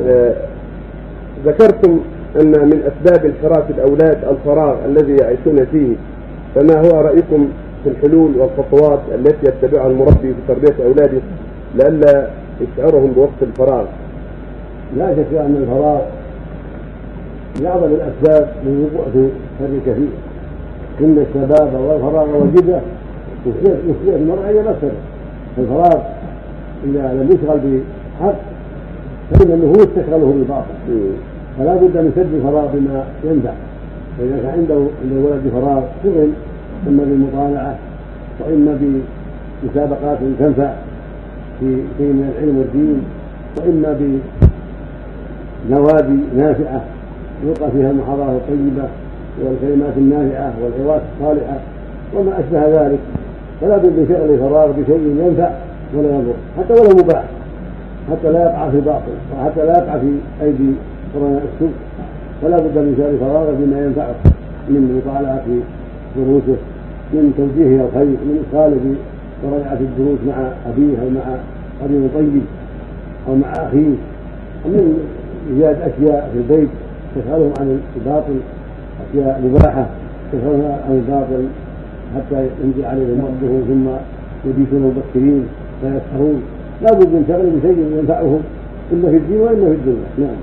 آه، ذكرتم أن من أسباب انحراف الأولاد الفراغ الذي يعيشون فيه فما هو رأيكم في الحلول والخطوات التي يتبعها المربي في تربية أولاده لئلا يشعرهم بوقت الفراغ؟ لا شك أن الفراغ من أعظم الأسباب وقوع في شر كثير إن الشباب والفراغ والجدة يصبح المرء أي مسألة الفراغ إذا لم يشغل بحق فإن النفوس تشغله بالباطل. فلا بد من سد الفراغ بما ينفع فإذا كان عنده عند الولد فراغ شغل إما بالمطالعة وإما بمسابقات تنفع في شيء من العلم والدين وإما بنوادي نافعة يلقى فيها المحاضرات الطيبة والكلمات النافعة والعظات الصالحة وما أشبه ذلك. فلا بد من شغل الفراغ بشيء ينفع ولا يضر حتى ولو مباح. حتى لا يقع في باطل وحتى لا يقع في أيدي قرناء السوء. فلا بد من شغل فراغه بما ينفعه من مطالعة دروسه من توجيهه الخير من إدخاله بمراجعة الدروس مع أبيه أو مع قرين طيب أو مع أخيه ومن إيجاد أشياء في البيت تشغلهم عن الباطل أشياء مباحة تشغلهم عن الباطل حتى ينزل عليهم وقته ثم يبيتون مبكرين فيسهرون لا بد من شغل بشيء ينفعهم اما في الدين واما في الدنيا. نعم.